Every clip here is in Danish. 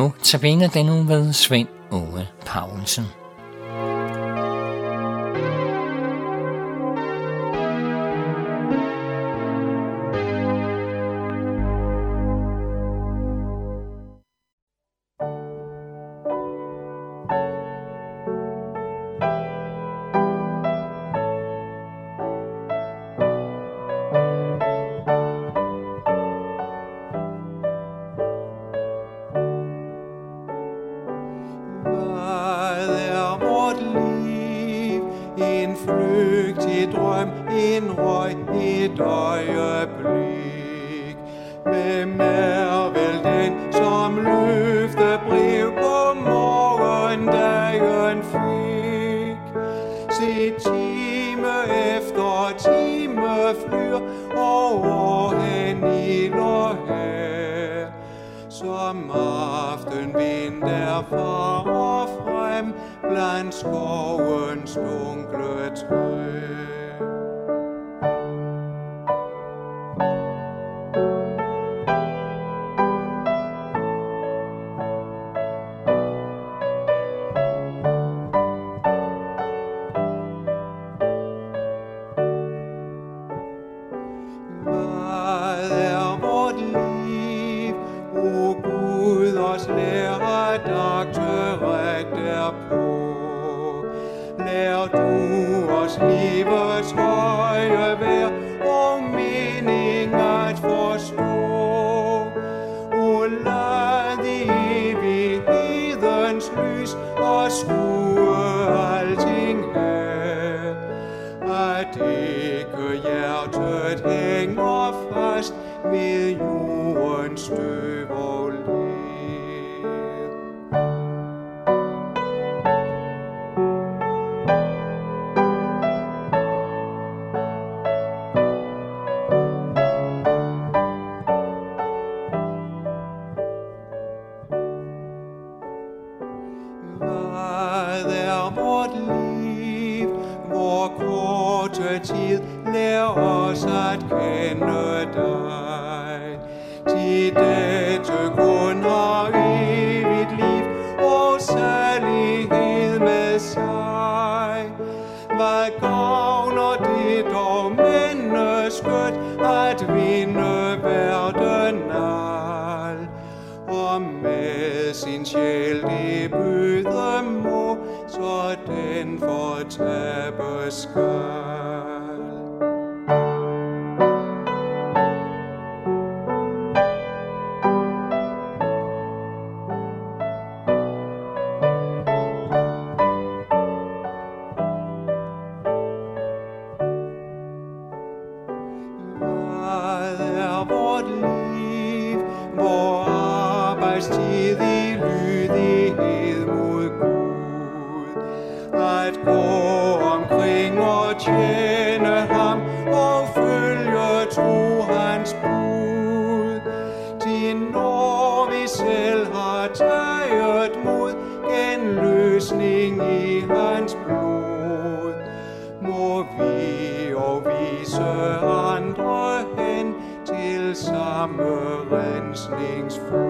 nu tabiner den nu ved Svend Åge Paulsen. Aftenvind far og frem blandt skovens dunkle træ. Doktorat derpå. Lær du os livets høje vær og mening at forstå. Og lad i evighedens lys og skue alting af. At ikke hjertet hænger fast ved jordens støv og tid lær os at kende dig. Til dette gode det byde må, så den fortabes skal. Hvad er vort liv? Hvor tjene ham og følge tro hans bud. Din når vi selv har taget mod en løsning i hans blod, må vi og vise andre hen til samme rensningsfod.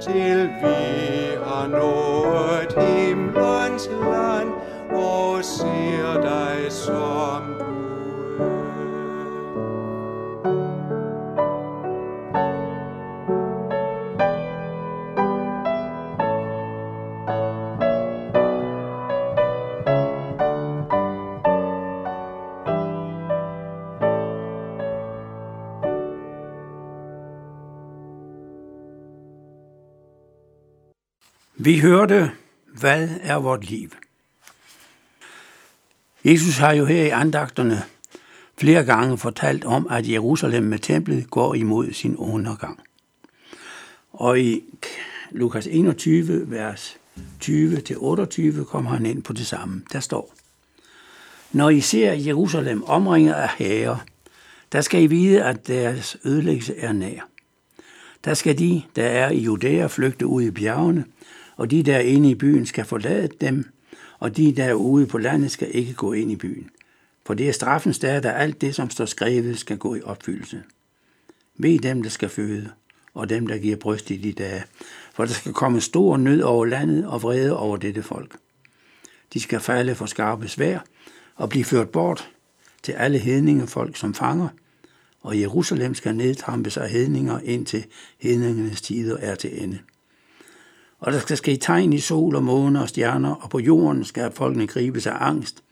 till vi har nået hit. Vi hørte, hvad er vort liv? Jesus har jo her i andagterne flere gange fortalt om, at Jerusalem med templet går imod sin undergang. Og i Lukas 21, vers 20-28, kommer han ind på det samme. Der står, Når I ser Jerusalem omringet af herrer, der skal I vide, at deres ødelæggelse er nær. Der skal de, der er i Judæa, flygte ud i bjergene, og de, der er inde i byen, skal forlade dem, og de, der er ude på landet, skal ikke gå ind i byen. For det er straffens dag, der alt det, som står skrevet, skal gå i opfyldelse. Ved dem, der skal føde, og dem, der giver bryst i de dage, for der skal komme stor nød over landet og vrede over dette folk. De skal falde for skarpe svær og blive ført bort til alle hedningefolk som fanger, og Jerusalem skal nedtrampes af hedninger, indtil hedningernes tider er til ende. Og der skal ske tegn i sol og måne og stjerner, og på jorden skal folkene gribes af angst,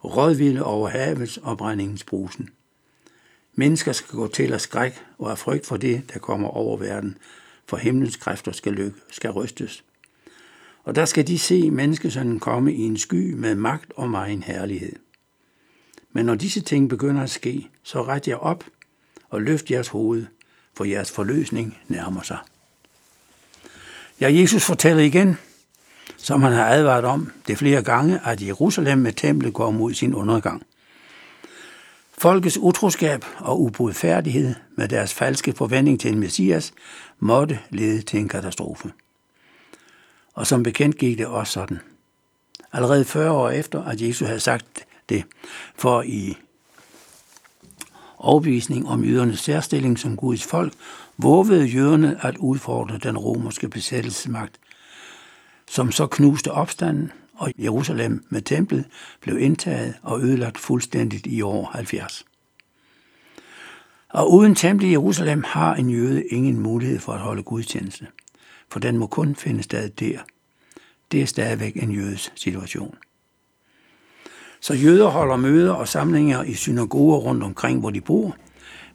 og rådvilde over havets og brændingens brusen. Mennesker skal gå til af skræk og af frygt for det, der kommer over verden, for himlens kræfter skal, lykke, skal rystes. Og der skal de se menneskesønnen komme i en sky med magt og megen herlighed. Men når disse ting begynder at ske, så ret jer op og løft jeres hoved, for jeres forløsning nærmer sig. Ja, Jesus fortæller igen, som han har advaret om det flere gange, at Jerusalem med templet går mod sin undergang. Folkets utroskab og ubodfærdighed med deres falske forventning til en messias måtte lede til en katastrofe. Og som bekendt gik det også sådan. Allerede 40 år efter, at Jesus havde sagt det, for i overbevisning om jødernes særstilling som Guds folk, vågede jøderne at udfordre den romerske besættelsesmagt, som så knuste opstanden, og Jerusalem med templet blev indtaget og ødelagt fuldstændigt i år 70. Og uden templet i Jerusalem har en jøde ingen mulighed for at holde gudstjeneste, for den må kun finde sted der. Det er stadigvæk en jødes situation. Så jøder holder møder og samlinger i synagoger rundt omkring, hvor de bor,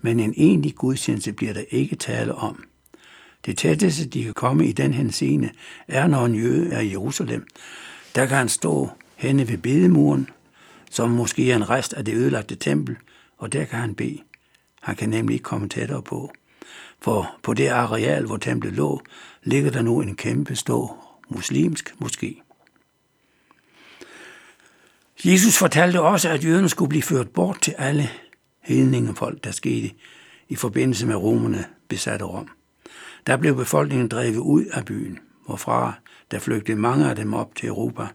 men en egentlig gudstjeneste bliver der ikke tale om. Det tætteste, de kan komme i den henseende, er, når en jøde er i Jerusalem. Der kan han stå henne ved bedemuren, som måske er en rest af det ødelagte tempel, og der kan han bede. Han kan nemlig ikke komme tættere på. For på det areal, hvor templet lå, ligger der nu en kæmpe stor muslimsk moské. Jesus fortalte også, at jøderne skulle blive ført bort til alle hedningefolk, der skete i forbindelse med romerne besatte Rom. Der blev befolkningen drevet ud af byen, hvorfra der flygtede mange af dem op til Europa,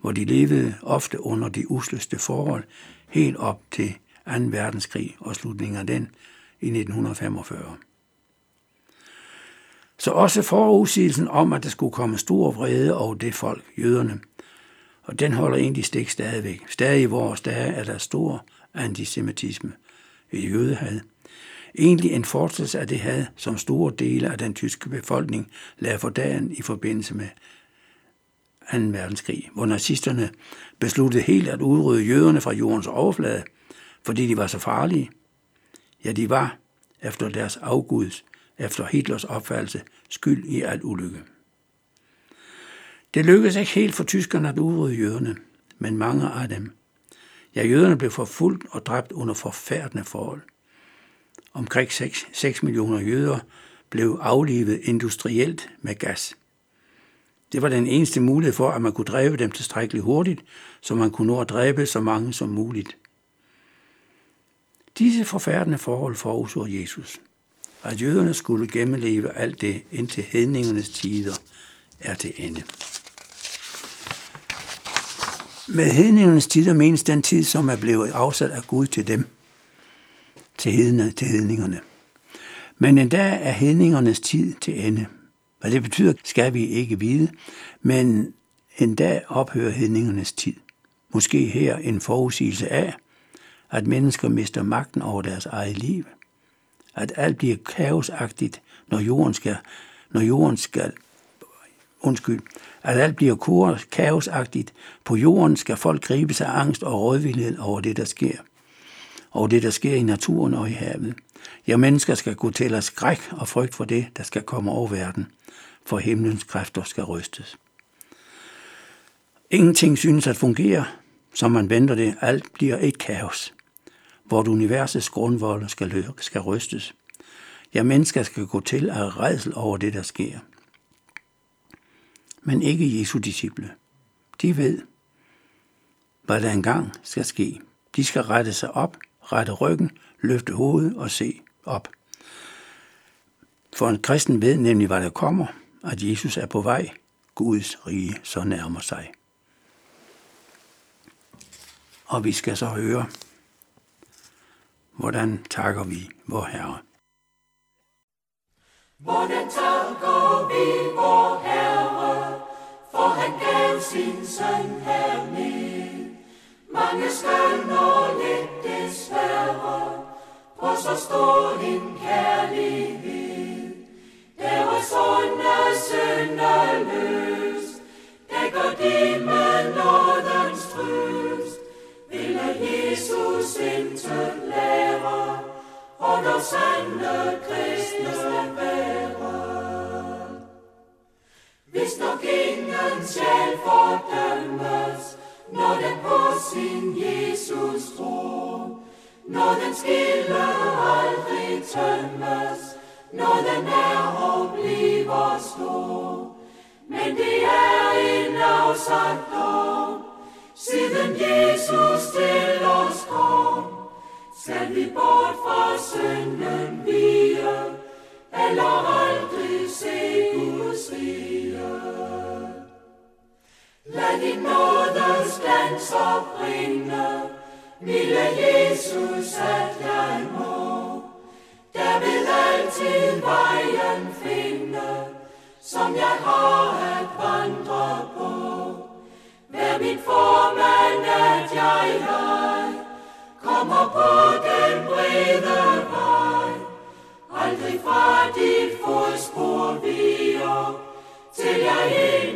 hvor de levede ofte under de usleste forhold, helt op til 2. verdenskrig og slutningen af den i 1945. Så også forudsigelsen om, at der skulle komme stor vrede over det folk, jøderne, og den holder egentlig stik stadigvæk. Stadig i vores dage er der stor antisemitisme, i jødehad. Egentlig en fortsættelse af det had, som store dele af den tyske befolkning lagde for dagen i forbindelse med 2. verdenskrig, hvor nazisterne besluttede helt at udrydde jøderne fra jordens overflade, fordi de var så farlige. Ja, de var, efter deres afguds, efter Hitlers opfattelse, skyld i al ulykke. Det lykkedes ikke helt for tyskerne at udrydde jøderne, men mange af dem. Ja, jøderne blev forfulgt og dræbt under forfærdende forhold. Omkring 6, 6 millioner jøder blev aflivet industrielt med gas. Det var den eneste mulighed for, at man kunne dræbe dem tilstrækkeligt hurtigt, så man kunne nå at dræbe så mange som muligt. Disse forfærdende forhold forudså Jesus, at jøderne skulle gennemleve alt det, indtil hedningernes tider er til ende. Med hedningernes tider menes den tid, som er blevet afsat af Gud til dem, til, hedne, til hedningerne. Men en dag er hedningernes tid til ende. Hvad det betyder, skal vi ikke vide, men en dag ophører hedningernes tid. Måske her en forudsigelse af, at mennesker mister magten over deres eget liv. At alt bliver kaosagtigt, når jorden skal, når jorden skal undskyld, at alt bliver kaosagtigt. På jorden skal folk gribe sig angst og rådvildhed over det, der sker. Og det, der sker i naturen og i havet. Ja, mennesker skal gå til af skræk og frygt for det, der skal komme over verden, for himlens kræfter skal rystes. Ingenting synes at fungere, som man venter det. Alt bliver et kaos, hvor universets grundvold skal, skal rystes. Ja, mennesker skal gå til af redsel over det, der sker. Men ikke Jesu disciple. De ved, hvad der engang skal ske. De skal rette sig op, rette ryggen, løfte hovedet og se op. For en kristen ved nemlig, hvad der kommer, at Jesus er på vej. Guds rige så nærmer sig. Og vi skal så høre, hvordan takker vi vor Herre. Hvordan takker vi vor sin søn herlig. Mange skal nå lidt desværre, på så stor en kærlighed. Deres onde sønderløs, dækker de med nådens trøst. Ville Jesus intet lære, og når sande kristne være. Ingen sjæl fordømmes, når den på sin Jesus tror, når den skille aldrig tømmes, når den er og bliver stor. Men det er en afsagt dom, siden Jesus til os kom. Skal vi bort fra synden vige, eller aldrig se Gud? Lad din nådes glans opringe, milde Jesus, at jeg må. Der vil altid vejen finde, som jeg har at vandre på. Vær mit formand, at jeg ej kommer på den brede vej. Aldrig fra dit fodspor viger, til jeg ikke